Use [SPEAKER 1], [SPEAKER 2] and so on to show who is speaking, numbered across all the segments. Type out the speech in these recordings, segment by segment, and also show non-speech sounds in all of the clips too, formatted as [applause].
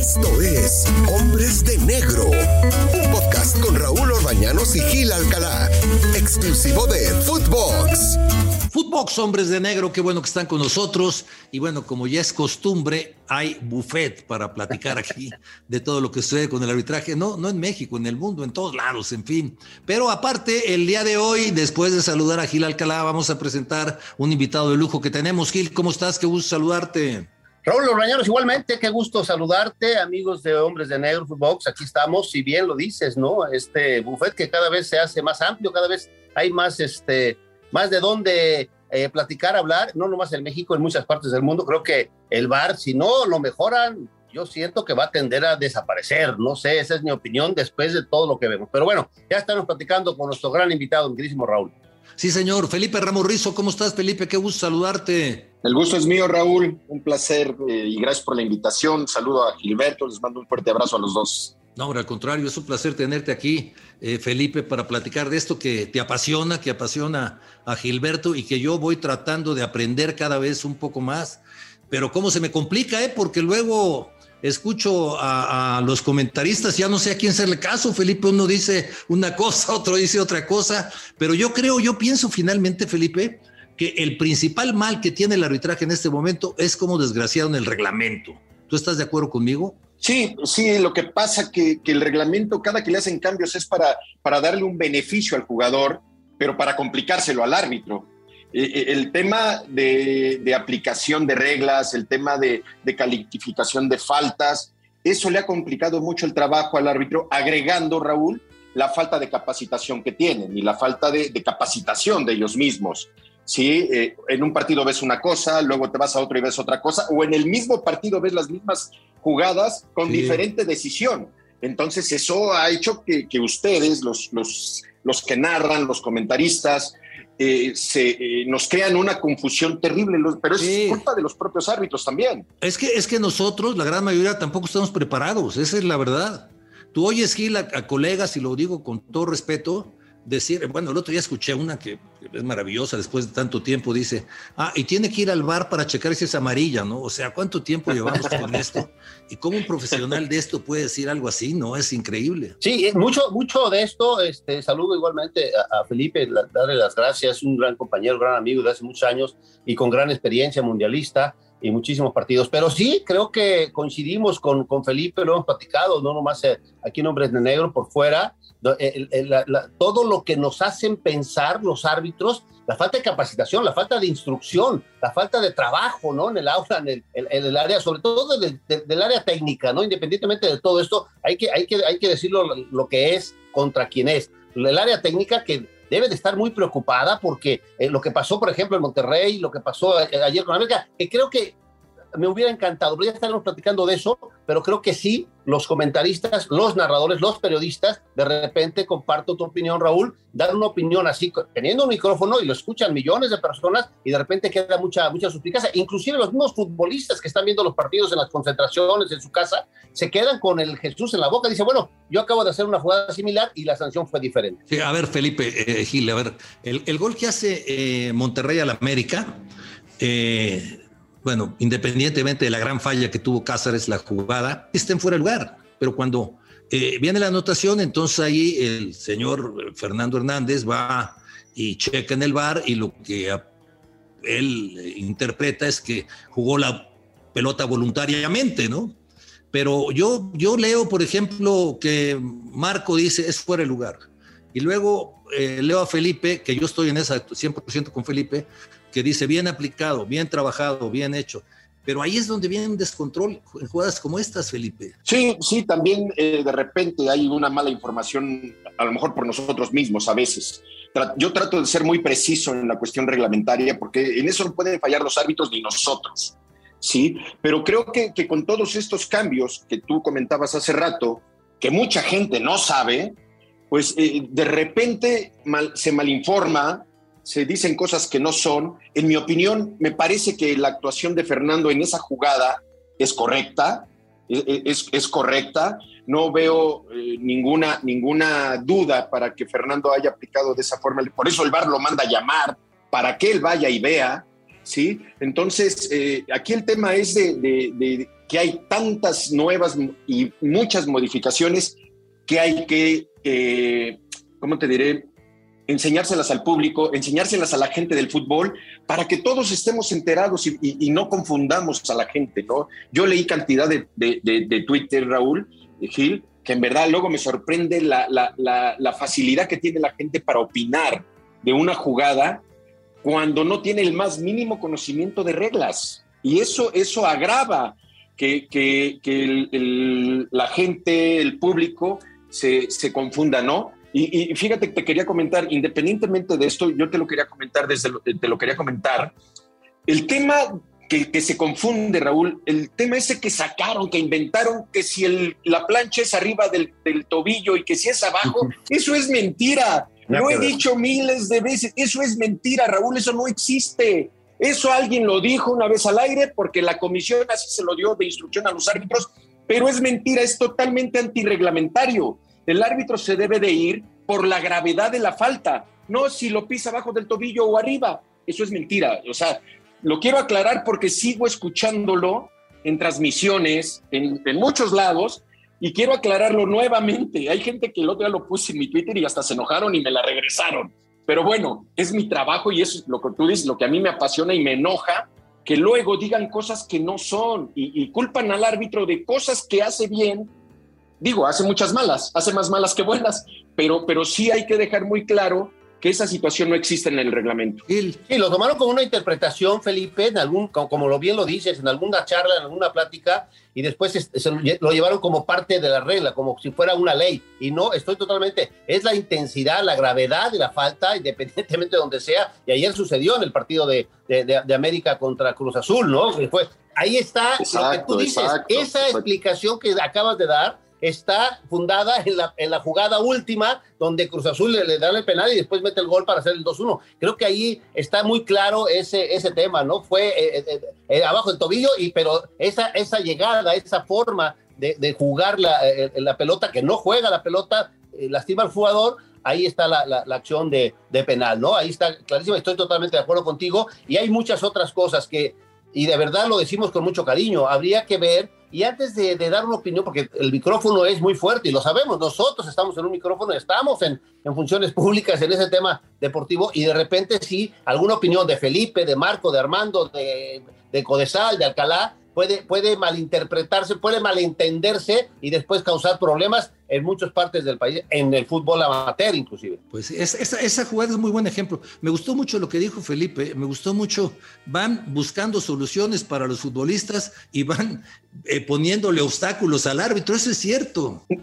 [SPEAKER 1] Esto es Hombres de Negro, un podcast con Raúl Orbañanos y Gil Alcalá, exclusivo de Footbox.
[SPEAKER 2] Footbox, hombres de negro, qué bueno que están con nosotros. Y bueno, como ya es costumbre, hay buffet para platicar aquí de todo lo que sucede con el arbitraje. No, no en México, en el mundo, en todos lados, en fin. Pero aparte, el día de hoy, después de saludar a Gil Alcalá, vamos a presentar un invitado de lujo que tenemos. Gil, ¿cómo estás? Qué gusto saludarte.
[SPEAKER 3] Raúl Orbañanos, igualmente, qué gusto saludarte, amigos de Hombres de Negro Footbox. Aquí estamos, si bien lo dices, ¿no? Este buffet que cada vez se hace más amplio, cada vez hay más, este, más de dónde eh, platicar, hablar, no nomás en México, en muchas partes del mundo. Creo que el bar, si no lo mejoran, yo siento que va a tender a desaparecer. No sé, esa es mi opinión después de todo lo que vemos. Pero bueno, ya estamos platicando con nuestro gran invitado, mi queridísimo Raúl.
[SPEAKER 2] Sí, señor. Felipe Ramos Rizo, ¿cómo estás, Felipe? Qué gusto saludarte.
[SPEAKER 4] El gusto es mío, Raúl. Un placer eh, y gracias por la invitación. Saludo a Gilberto, les mando un fuerte abrazo a los dos.
[SPEAKER 2] No, al contrario, es un placer tenerte aquí, eh, Felipe, para platicar de esto que te apasiona, que apasiona a Gilberto y que yo voy tratando de aprender cada vez un poco más. Pero cómo se me complica, ¿eh? Porque luego escucho a, los comentaristas, ya no sé a quién hacerle caso, Felipe, uno dice una cosa, [laughs] otro dice otra cosa, pero yo creo, yo pienso finalmente, Felipe, que el principal mal que tiene el arbitraje en este momento es como desgraciado en el reglamento. ¿Tú estás de acuerdo conmigo?
[SPEAKER 4] Sí, sí, lo que pasa que, que el reglamento, cada que le hacen cambios es para, para darle un beneficio al jugador, pero para complicárselo al árbitro. Eh, eh, el tema de, aplicación de reglas, el tema de, calificación de faltas, eso le ha complicado mucho el trabajo al árbitro, agregando, Raúl, la falta de capacitación que tienen y la falta de, capacitación de ellos mismos. ¿sí? Eh, en un partido ves una cosa, luego te vas a otro y ves otra cosa, o en el mismo partido ves las mismas jugadas con diferente decisión. Entonces eso ha hecho que, ustedes, los, los, los que narran, los comentaristas, eh, se, eh, nos crean una confusión terrible, pero es culpa de los propios árbitros también.
[SPEAKER 2] Es que, es que nosotros, la gran mayoría, tampoco estamos preparados, esa es la verdad. Tú oyes, Gil, a colegas, y lo digo con todo respeto, decir, bueno, el otro día escuché una que es maravillosa después de tanto tiempo, dice, ah, y tiene que ir al bar para checar si es amarilla, ¿no? O sea, ¿cuánto tiempo [laughs] llevamos con esto? ¿Y cómo un profesional de esto puede decir algo así? No, es increíble.
[SPEAKER 3] Sí, mucho, mucho de esto, este, saludo igualmente a, Felipe, darle las gracias, un gran compañero, gran amigo de hace muchos años y con gran experiencia mundialista y muchísimos partidos. Pero sí, creo que coincidimos con, con Felipe, lo hemos platicado, no nomás eh, aquí en Hombres de Negro, por fuera, todo lo que nos hacen pensar los árbitros, la falta de capacitación, la falta de instrucción, la falta de trabajo, ¿no? En el aula, en el, área, sobre todo del, del, área técnica, ¿no? Independientemente de todo esto, hay que, hay que, hay que decirlo lo que es contra quién es. El área técnica que debe de estar muy preocupada porque eh, lo que pasó, por ejemplo, en Monterrey, lo que pasó eh, ayer con América, que creo que me hubiera encantado, pero ya estaremos platicando de eso, pero creo que sí, los comentaristas, los narradores, los periodistas, de repente comparto tu opinión, Raúl, dar una opinión así, teniendo un micrófono y lo escuchan millones de personas y de repente queda mucha, mucha suspicacia. Inclusive los mismos futbolistas que están viendo los partidos en las concentraciones en su casa, se quedan con el Jesús en la boca. Dice, bueno, yo acabo de hacer una jugada similar y la sanción fue diferente.
[SPEAKER 2] Sí, a ver, Felipe eh, Gil, a ver, el, gol que hace eh, Monterrey al América, eh, bueno, independientemente de la gran falla que tuvo Cáceres, la jugada, está fuera de lugar. Pero cuando eh, viene la anotación, entonces ahí el señor Fernando Hernández va y checa en el bar y lo que él interpreta es que jugó la pelota voluntariamente, ¿no? Pero yo, yo leo, por ejemplo, que Marco dice es fuera de lugar. Y luego eh, leo a Felipe, que yo estoy en esa 100% con Felipe, que dice bien aplicado, bien trabajado, bien hecho. Pero ahí es donde viene un descontrol en jugadas como estas, Felipe.
[SPEAKER 4] Sí, sí, también eh, de repente hay una mala información, a lo mejor por nosotros mismos a veces. Yo trato de ser muy preciso en la cuestión reglamentaria porque en eso no pueden fallar los árbitros ni nosotros. Sí, pero creo que, que con todos estos cambios que tú comentabas hace rato, que mucha gente no sabe, pues eh, de repente se malinforma, se dicen cosas que no son. En mi opinión, me parece que la actuación de Fernando en esa jugada es correcta, es, es, correcta. No veo eh, ninguna, ninguna duda para que Fernando haya aplicado de esa forma. Por eso el VAR lo manda a llamar, para que él vaya y vea, ¿sí? Entonces, eh, aquí el tema es de, que hay tantas nuevas y muchas modificaciones que hay que, eh, ¿cómo te diré? Enseñárselas al público, enseñárselas a la gente del fútbol, para que todos estemos enterados y, no confundamos a la gente, ¿no? Yo leí cantidad de, de, Twitter, Raúl, Gil, que en verdad luego me sorprende la, la, facilidad que tiene la gente para opinar de una jugada cuando no tiene el más mínimo conocimiento de reglas. Y eso, eso agrava que, que, la gente, el público, se, se confunda, ¿no? Y, fíjate, te quería comentar, independientemente de esto, yo te lo quería comentar desde te lo quería comentar. El tema que, que, se confunde, Raúl, el tema ese que sacaron, que inventaron, que si el, la plancha es arriba del, del, tobillo y que si es abajo, eso es mentira. Lo he dicho miles de veces, eso es mentira, Raúl, eso no existe. Eso alguien lo dijo una vez al aire porque la comisión así se lo dio de instrucción a los árbitros, pero es mentira, es totalmente antirreglamentario el árbitro se debe de ir por la gravedad de la falta, no si lo pisa abajo del tobillo o arriba. Eso es mentira. O sea, lo quiero aclarar porque sigo escuchándolo en transmisiones, en, muchos lados, y quiero aclararlo nuevamente. Hay gente que el otro día lo puse en mi Twitter y hasta se enojaron y me la regresaron. Pero bueno, es mi trabajo y eso es lo que tú dices, lo que a mí me apasiona y me enoja, que luego digan cosas que no son y, y culpan al árbitro de cosas que hace bien digo, hace muchas malas, hace más malas que buenas, pero, pero sí hay que dejar muy claro que esa situación no existe en el reglamento.
[SPEAKER 3] Sí, lo tomaron como una interpretación, Felipe, en algún, como, lo bien lo dices, en alguna charla, en alguna plática, y después se, lo llevaron como parte de la regla, como si fuera una ley. Y no, estoy totalmente, es la intensidad, la gravedad de la falta, independientemente de donde sea. Y ayer sucedió en el partido de, de, América contra Cruz Azul, ¿no? ahí está lo que tú dices, esa explicación que acabas de dar está fundada en la, en la jugada última, donde Cruz Azul le, da el penal y después mete el gol para hacer el 2-1. Creo que ahí está muy claro ese, ese tema, ¿no? Fue eh, eh, eh, abajo el tobillo, y, pero esa, esa llegada, esa forma de, de jugar la, la, pelota, que no juega la pelota, lastima al jugador, ahí está la, la, la acción de, de, penal, ¿no? Ahí está clarísimo, estoy totalmente de acuerdo contigo. Y hay muchas otras cosas que, y de verdad lo decimos con mucho cariño, habría que ver y antes de, dar una opinión, porque el micrófono es muy fuerte y lo sabemos, nosotros estamos en un micrófono, estamos en, funciones públicas en ese tema deportivo y de repente sí, alguna opinión de Felipe, de Marco, de Armando, de, de Codesal, de Alcalá, puede, puede malinterpretarse, puede malentenderse y después causar problemas en muchas partes del país, en el fútbol amateur inclusive.
[SPEAKER 2] Pues esa, esa jugada es muy buen ejemplo. Me gustó mucho lo que dijo Felipe, me gustó mucho, van buscando soluciones para los futbolistas y van eh, poniéndole obstáculos al árbitro, eso es cierto. [laughs]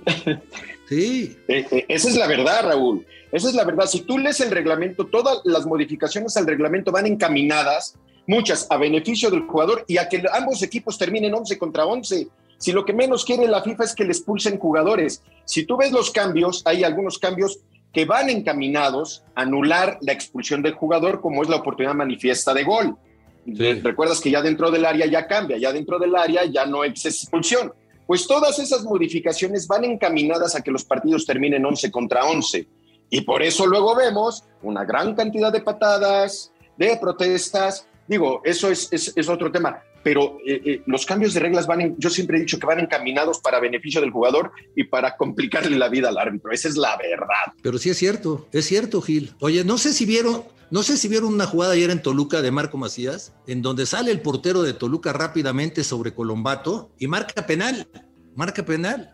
[SPEAKER 4] Sí. Eh, eh, esa es la verdad, Raúl. Esa es la verdad. Si tú lees el reglamento, todas las modificaciones al reglamento van encaminadas muchas a beneficio del jugador y a que ambos equipos terminen 11 contra 11. Si lo que menos quiere la FIFA es que le expulsen jugadores. Si tú ves los cambios, hay algunos cambios que van encaminados a anular la expulsión del jugador, como es la oportunidad manifiesta de gol. Recuerdas que ya dentro del área ya cambia, ya dentro del área ya no es expulsión. Pues todas esas modificaciones van encaminadas a que los partidos terminen 11 contra 11. Y por eso luego vemos una gran cantidad de patadas, de protestas, Digo, eso es, es, otro tema, pero eh, eh, los cambios de reglas van, yo siempre he dicho que van encaminados para beneficio del jugador y para complicarle la vida al árbitro. Esa es la verdad.
[SPEAKER 2] Pero sí es cierto, es cierto, Gil. Oye, no sé si vieron, no sé si vieron una jugada ayer en Toluca de Marco Macías, en donde sale el portero de Toluca rápidamente sobre Colombato y marca penal. Marca penal.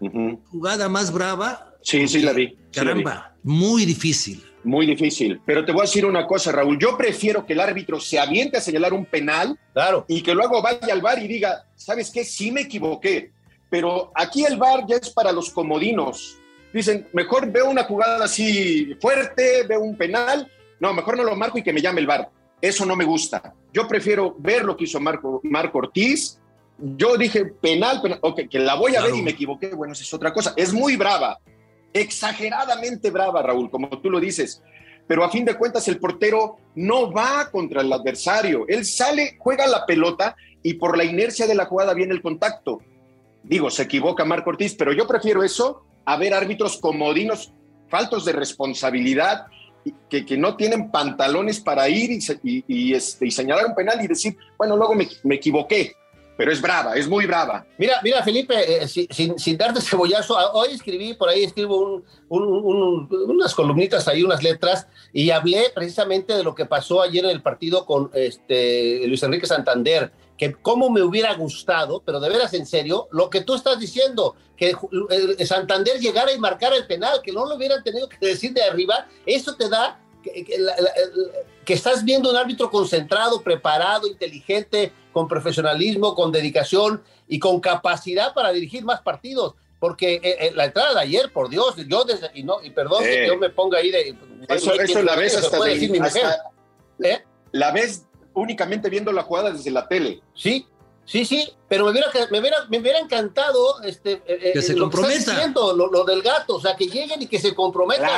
[SPEAKER 2] Jugada más brava.
[SPEAKER 4] Sí, sí la vi.
[SPEAKER 2] Caramba, muy difícil
[SPEAKER 4] muy difícil. Pero te voy a decir una cosa, Raúl. Yo prefiero que el árbitro se aviente a señalar un penal
[SPEAKER 3] claro.
[SPEAKER 4] y que luego vaya al bar y diga, ¿sabes qué? Sí me equivoqué. Pero aquí el bar ya es para los comodinos. Dicen, mejor veo una jugada así fuerte, veo un penal. No, mejor no lo marco y que me llame el bar. Eso no me gusta. Yo prefiero ver lo que hizo Marco, Marco Ortiz. Yo dije penal, penal que la voy a ver y me equivoqué. Bueno, esa es otra cosa. Es muy brava exageradamente brava, Raúl, como tú lo dices. Pero a fin de cuentas el portero no va contra el adversario. Él sale, juega la pelota y por la inercia de la jugada viene el contacto. Digo, se equivoca Marco Ortiz, pero yo prefiero eso a ver árbitros comodinos, faltos de responsabilidad, que, que no tienen pantalones para ir y, y, este, y, señalar un penal y decir, bueno, luego me, me equivoqué. Pero es brava, es muy brava.
[SPEAKER 3] Mira, mira, Felipe, eh, sin, sin, darte cebollazo, hoy escribí, por ahí escribo unas columnitas ahí, unas letras, y hablé precisamente de lo que pasó ayer en el partido con este, Luis Enrique Santander, que cómo me hubiera gustado, pero de veras en serio, lo que tú estás diciendo, que Santander llegara y marcara el penal, que no lo hubieran tenido que decir de arriba, eso te da que, estás viendo un árbitro concentrado, preparado, inteligente, con profesionalismo, con dedicación y con capacidad para dirigir más partidos. Porque eh, eh, la entrada de ayer, por Dios, yo desde, y no, y perdón que yo me ponga ahí de.
[SPEAKER 4] Eso, eso la ves hasta, ¿Eh? La ves únicamente viendo la jugada desde la tele.
[SPEAKER 3] Sí, Sí, sí, pero me hubiera, me hubiera, me hubiera encantado este,
[SPEAKER 2] eh, que se lo comprometa.
[SPEAKER 3] lo, del gato, o sea, que lleguen y que se comprometan,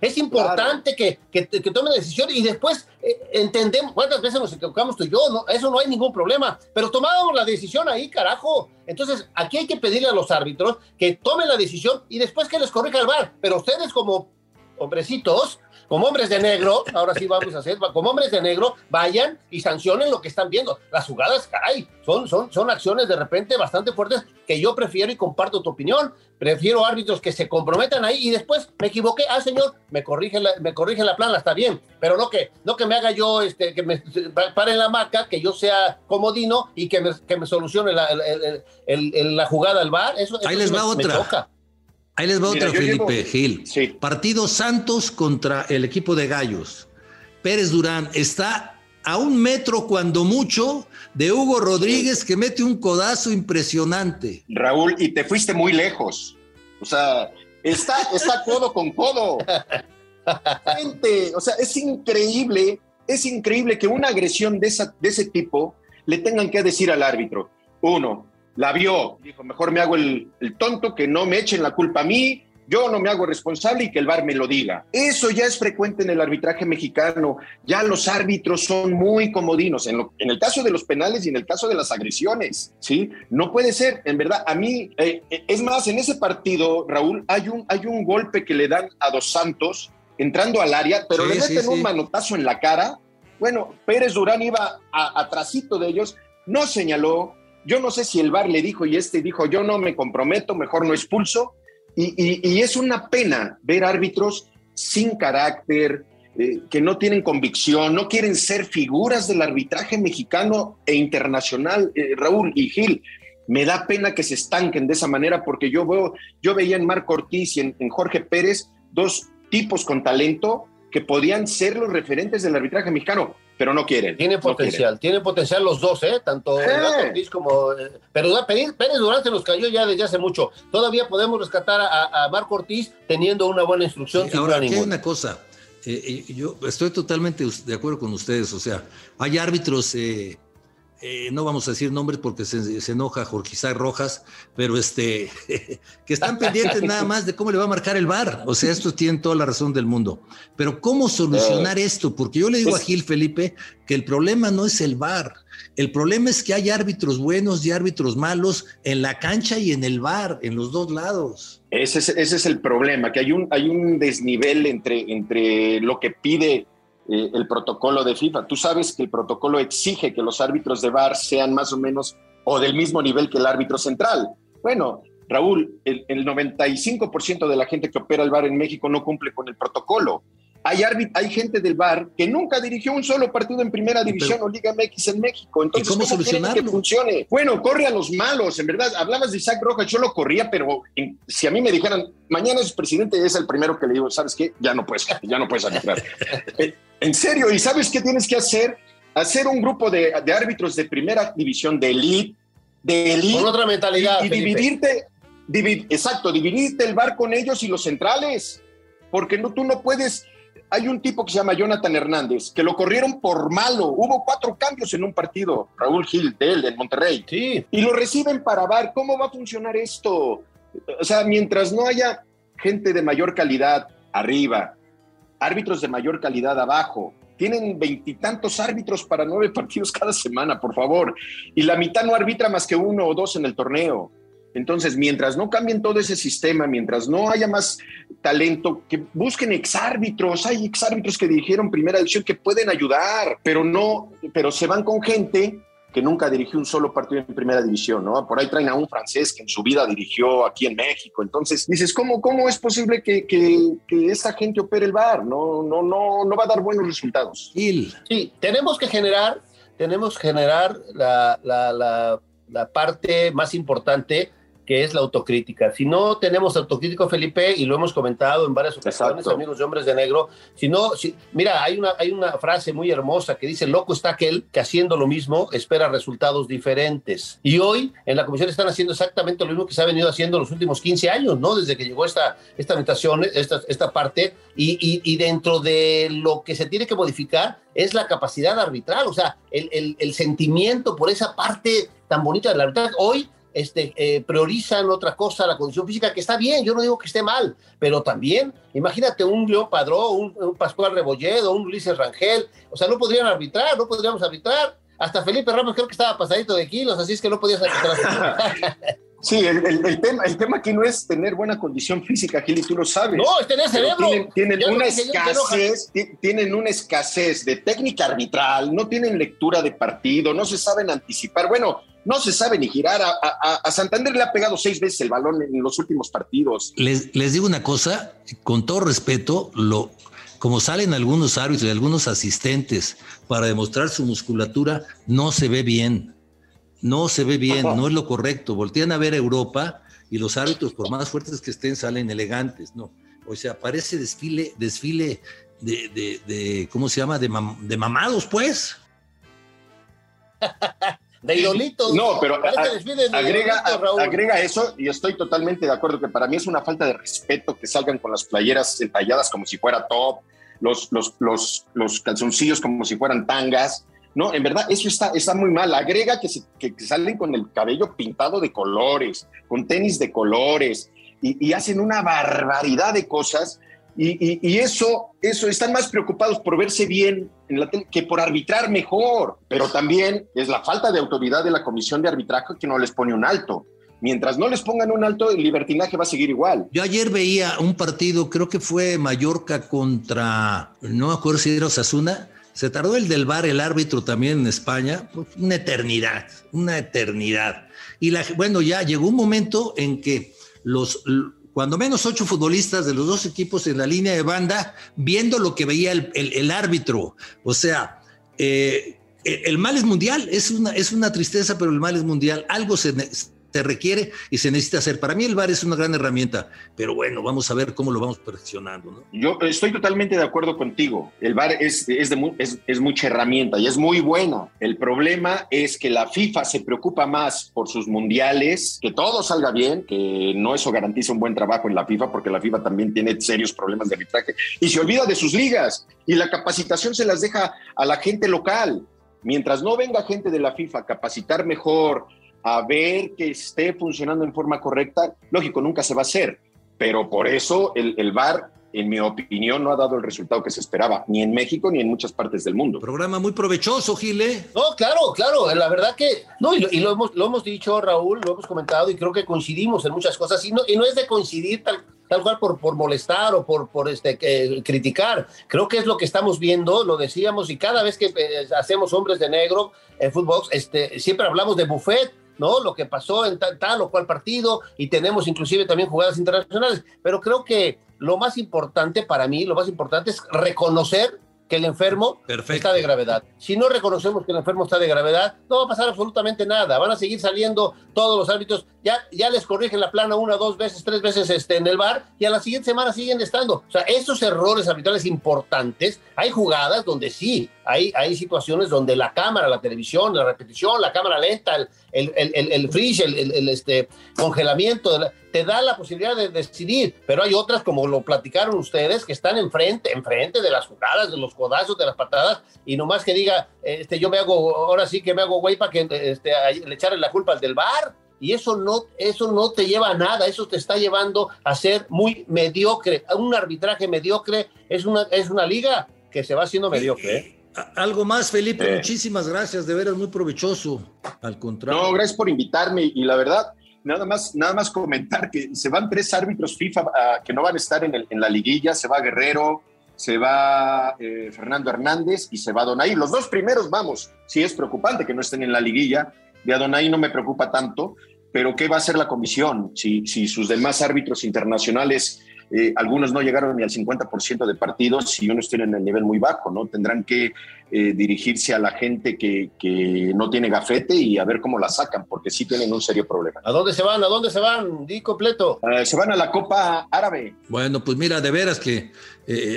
[SPEAKER 3] Es importante que, que, que, tomen decisión y después eh, entendemos cuántas veces nos equivocamos tú y yo, no, eso no hay ningún problema, pero tomábamos la decisión ahí, carajo. Entonces, aquí hay que pedirle a los árbitros que tomen la decisión y después que les corrija el bar, pero ustedes como hombrecitos, como hombres de negro, ahora sí vamos a hacer, como hombres de negro, vayan y sancionen lo que están viendo. Las jugadas, caray, son, son, son acciones de repente bastante fuertes que yo prefiero y comparto tu opinión. Prefiero árbitros que se comprometan ahí y después me equivoqué, ah, señor, me corrige la, me corrige la plana, está bien, pero no que, no que me haga yo, este, que me pare en la maca, que yo sea comodino y que me, que me solucione la, la jugada al bar. Eso,
[SPEAKER 2] ahí les va otra. Ahí les va otra, Felipe Gil. Partido Santos contra el equipo de Gallos. Pérez Durán está a un metro cuando mucho de Hugo Rodríguez que mete un codazo impresionante.
[SPEAKER 4] Raúl, y te fuiste muy lejos. O sea, está, está codo con codo. Gente, o sea, es increíble, es increíble que una agresión de, esa, de ese tipo le tengan que decir al árbitro, uno, la vio, dijo, mejor me hago el, tonto, que no me echen la culpa a mí, yo no me hago responsable y que el VAR me lo diga. Eso ya es frecuente en el arbitraje mexicano. Ya los árbitros son muy comodinos en, en el caso de los penales y en el caso de las agresiones. ¿sí? No puede ser, en verdad. A mí, eh, eh, es más, en ese partido, Raúl, hay un, hay un golpe que le dan a Dos Santos entrando al área, pero le meten un manotazo en la cara. Bueno, Pérez Durán iba atrásito de ellos, no señaló, yo no sé si el VAR le dijo y este dijo, yo no me comprometo, mejor no expulso. Y, es una pena ver árbitros sin carácter, eh, que no tienen convicción, no quieren ser figuras del arbitraje mexicano e internacional. Eh, Raúl y Gil, me da pena que se estanquen de esa manera porque yo veo, yo veía en Marco Ortiz y en Jorge Pérez dos tipos con talento que podían ser los referentes del arbitraje mexicano pero no quieren.
[SPEAKER 3] Tiene potencial, tiene potencial los dos, ¿eh? Tanto Ortiz como. Eh, pero Pérez, Durán se nos cayó ya desde hace mucho. Todavía podemos rescatar a, Marco Ortiz teniendo una buena instrucción.
[SPEAKER 2] ahora, aquí hay una cosa. Eh, eh, yo estoy totalmente de acuerdo con ustedes. O sea, hay árbitros eh, no vamos a decir nombres porque se, enoja Jorge Rojas, pero este, [laughs] que están pendientes nada más de cómo le va a marcar el bar. O sea, estos tienen toda la razón del mundo. Pero ¿cómo solucionar eh, esto? Porque yo le digo a pues Gil Felipe que el problema no es el bar. El problema es que hay árbitros buenos y árbitros malos en la cancha y en el bar, en los dos lados.
[SPEAKER 4] Ese es, ese es el problema, que hay un, hay un desnivel entre, entre lo que pide eh, el protocolo de FIFA. Tú sabes que el protocolo exige que los árbitros de VAR sean más o menos o del mismo nivel que el árbitro central. Bueno, Raúl, el, el 95% de la gente que opera el VAR en México no cumple con el protocolo. Hay, hay gente del VAR que nunca dirigió un solo partido en Primera División o Liga MX en México. Entonces,
[SPEAKER 2] ¿cómo, solucionarlo?
[SPEAKER 4] que funcione? Bueno, corre a los malos, en verdad. Hablabas de Isaac Rojas, yo lo corría, pero si a mí me dijeran, mañana es presidente, es el primero que le digo, ¿sabes qué? Ya no puedes, ya no puedes arbitrar. [laughs] Eh, en serio, ¿y sabes qué tienes que hacer? Hacer un grupo de, árbitros de Primera División, de elite, de elite.
[SPEAKER 3] Con otra mentalidad.
[SPEAKER 4] Y, dividirte, exacto, dividirte el VAR con ellos y los centrales. Porque no, tú no puedes hay un tipo que se llama Jonathan Hernández, que lo corrieron por malo. Hubo cuatro cambios en un partido. Raúl Gil, de él, Monterrey.
[SPEAKER 3] Sí.
[SPEAKER 4] Y lo reciben para VAR. ¿Cómo va a funcionar esto? O sea, mientras no haya gente de mayor calidad arriba, árbitros de mayor calidad abajo, tienen veintitantos árbitros para nueve [laughs] partidos cada semana, por favor. Y la mitad no arbitra más que uno o dos en el torneo. Entonces, mientras no cambien todo ese sistema, mientras no haya más talento, que busquen exárbitros. Hay exárbitros que dirigieron primera división que pueden ayudar, pero no, pero se van con gente que nunca dirigió un solo partido en primera división, ¿no? Por ahí traen a un francés que en su vida dirigió aquí en México. Entonces dices, ¿cómo, cómo es posible que, que, que esta gente opere el bar? No, no, no, no va a dar buenos resultados.
[SPEAKER 3] Sí, tenemos que generar, tenemos que generar la, la, la, la parte más importante que es la autocrítica. Si no tenemos autocrítico, Felipe, y lo hemos comentado en varias ocasiones, Exacto. amigos de Hombres de Negro, si no, si, mira, hay una, hay una frase muy hermosa que dice, loco está aquel que haciendo lo mismo espera resultados diferentes. Y hoy en la comisión están haciendo exactamente lo mismo que se ha venido haciendo los últimos 15 años, ¿no? Desde que llegó esta, esta habitación, esta, esta parte, y, y, y dentro de lo que se tiene que modificar es la capacidad arbitral, o sea, el, el, el sentimiento por esa parte tan bonita del arbitraje. Hoy este, eh, priorizan otra cosa, la condición física, que está bien, yo no digo que esté mal, pero también, imagínate un León Padró, un, un Pascual Rebolledo, un Ulises Rangel, o sea, no podrían arbitrar, no podríamos arbitrar. Hasta Felipe Ramos creo que estaba pasadito de kilos, así es que no podías arbitrar. [laughs]
[SPEAKER 4] Sí, el, el, el, tema, el tema aquí no es tener buena condición física, Gil, y tú lo sabes.
[SPEAKER 3] No, es tener cerebro.
[SPEAKER 4] Tienen, tienen una escasez, tienen una escasez de técnica arbitral, no tienen lectura de partido, no se saben anticipar. Bueno, no se sabe ni girar. A, a, a, Santander le ha pegado seis veces el balón en los últimos partidos.
[SPEAKER 2] Les, les digo una cosa, con todo respeto, lo, como salen algunos árbitros y algunos asistentes para demostrar su musculatura, no se ve bien. No se ve bien, no es lo correcto. Voltean a ver Europa y los árbitros, por más fuertes que estén, salen elegantes. No, o sea, parece desfile, desfile de, de, de ¿cómo se llama? De, mam, de mamados, pues. [laughs]
[SPEAKER 3] de idolitos.
[SPEAKER 4] No, pero a, agrega, idolitos, agrega eso y estoy totalmente de acuerdo que para mí es una falta de respeto que salgan con las playeras entalladas como si fuera top, los, los, los, los calzoncillos como si fueran tangas. No, en verdad, eso está, está muy mal. Agrega que, se, que, que salen con el cabello pintado de colores, con tenis de colores, y, y hacen una barbaridad de cosas. Y, eso, eso, están más preocupados por verse bien en la tele que por arbitrar mejor. Pero también es la falta de autoridad de la comisión de arbitraje que no les pone un alto. Mientras no les pongan un alto, el libertinaje va a seguir igual.
[SPEAKER 2] Yo ayer veía un partido, creo que fue Mallorca contra, no me acuerdo si era se tardó el del bar, el árbitro también en España, una eternidad, una eternidad. Y la, bueno, ya llegó un momento en que los, cuando menos ocho futbolistas de los dos equipos en la línea de banda, viendo lo que veía el, árbitro. O sea, eh, el mal es mundial, es una, es una tristeza, pero el mal es mundial. Algo se, se requiere y se necesita hacer. Para mí el VAR es una gran herramienta, pero bueno, vamos a ver cómo lo vamos perfeccionando. ¿no?
[SPEAKER 4] Yo estoy totalmente de acuerdo contigo. El VAR es, es, de, es, es, mucha herramienta y es muy buena. El problema es que la FIFA se preocupa más por sus mundiales, que todo salga bien, que no eso garantiza un buen trabajo en la FIFA, porque la FIFA también tiene serios problemas de arbitraje, y se olvida de sus ligas y la capacitación se las deja a la gente local. Mientras no venga gente de la FIFA a capacitar mejor, a ver que esté funcionando en forma correcta, lógico, nunca se va a hacer, pero por eso el, el VAR, en mi opinión, no ha dado el resultado que se esperaba, ni en México ni en muchas partes del mundo.
[SPEAKER 2] Programa muy provechoso, Gile.
[SPEAKER 3] No, claro, claro, la verdad que, no, y lo, y lo, hemos, lo hemos dicho, Raúl, lo hemos comentado y creo que coincidimos en muchas cosas, y no, y no es de coincidir tal, tal cual por, por molestar o por, por este, eh, criticar. Creo que es lo que estamos viendo, lo decíamos, y cada vez que eh, hacemos hombres de negro en fútbol, este, siempre hablamos de buffet, ¿no? Lo que pasó en tal, tal, o cual partido y tenemos inclusive también jugadas internacionales. Pero creo que lo más importante para mí, lo más importante es reconocer que el enfermo Perfecto. está de gravedad. Si no reconocemos que el enfermo está de gravedad, no va a pasar absolutamente nada. Van a seguir saliendo todos los árbitros. Ya, ya les corrigen la plana una, dos veces, tres veces este, en el bar y a la siguiente semana siguen estando. O sea, esos errores arbitrales importantes, hay jugadas donde sí, hay, hay situaciones donde la cámara, la televisión, la repetición, la cámara lenta, el, el, el, este, congelamiento, te da la posibilidad de decidir, pero hay otras, como lo platicaron ustedes, que están enfrente, enfrente de las jugadas, de los codazos, de las patadas, y nomás que diga, este, yo me hago, ahora sí que me hago güey para que este, le echarle la culpa al del bar, y eso no, eso no te lleva a nada, eso te está llevando a ser muy mediocre, un arbitraje mediocre es una, es una liga que se va haciendo mediocre. ¿eh?
[SPEAKER 2] Algo más, Felipe, eh. muchísimas gracias, de veras muy provechoso. Al contrario.
[SPEAKER 4] No, gracias por invitarme y la verdad, nada más, nada más comentar que se van tres árbitros FIFA uh, que no van a estar en, el, en, la liguilla, se va Guerrero, se va eh, Fernando Hernández y se va Donay. Los dos primeros, vamos, sí es preocupante que no estén en la liguilla. De Adonai no me preocupa tanto, pero ¿qué va a hacer la comisión si, si sus demás árbitros internacionales eh, algunos no llegaron ni al 50% de partidos y unos tienen el nivel muy bajo, ¿no? Tendrán que eh, dirigirse a la gente que, que, no tiene gafete y a ver cómo la sacan, porque sí tienen un serio problema.
[SPEAKER 3] ¿A dónde se van? ¿A dónde se van? Di completo.
[SPEAKER 4] Eh, se van a la Copa Árabe.
[SPEAKER 2] Bueno, pues mira, de veras que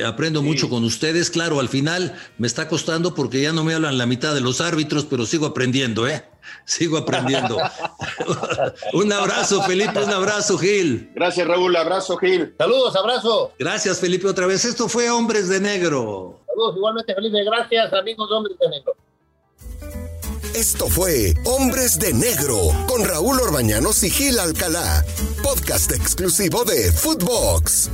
[SPEAKER 2] aprendo sí. mucho con ustedes. Claro, al final me está costando porque ya no me hablan la mitad de los árbitros, pero sigo aprendiendo, ¿eh? Sigo aprendiendo. [laughs] un abrazo, Felipe, un abrazo, Gil.
[SPEAKER 4] Gracias, Raúl. Abrazo, Gil.
[SPEAKER 3] Saludos, abrazo.
[SPEAKER 2] Gracias, Felipe, otra vez. Esto fue Hombres de Negro.
[SPEAKER 3] Saludos, igualmente, Felipe. Gracias, amigos de Hombres de Negro.
[SPEAKER 1] Esto fue Hombres de Negro con Raúl Orbañanos y Gil Alcalá, podcast exclusivo de Footbox.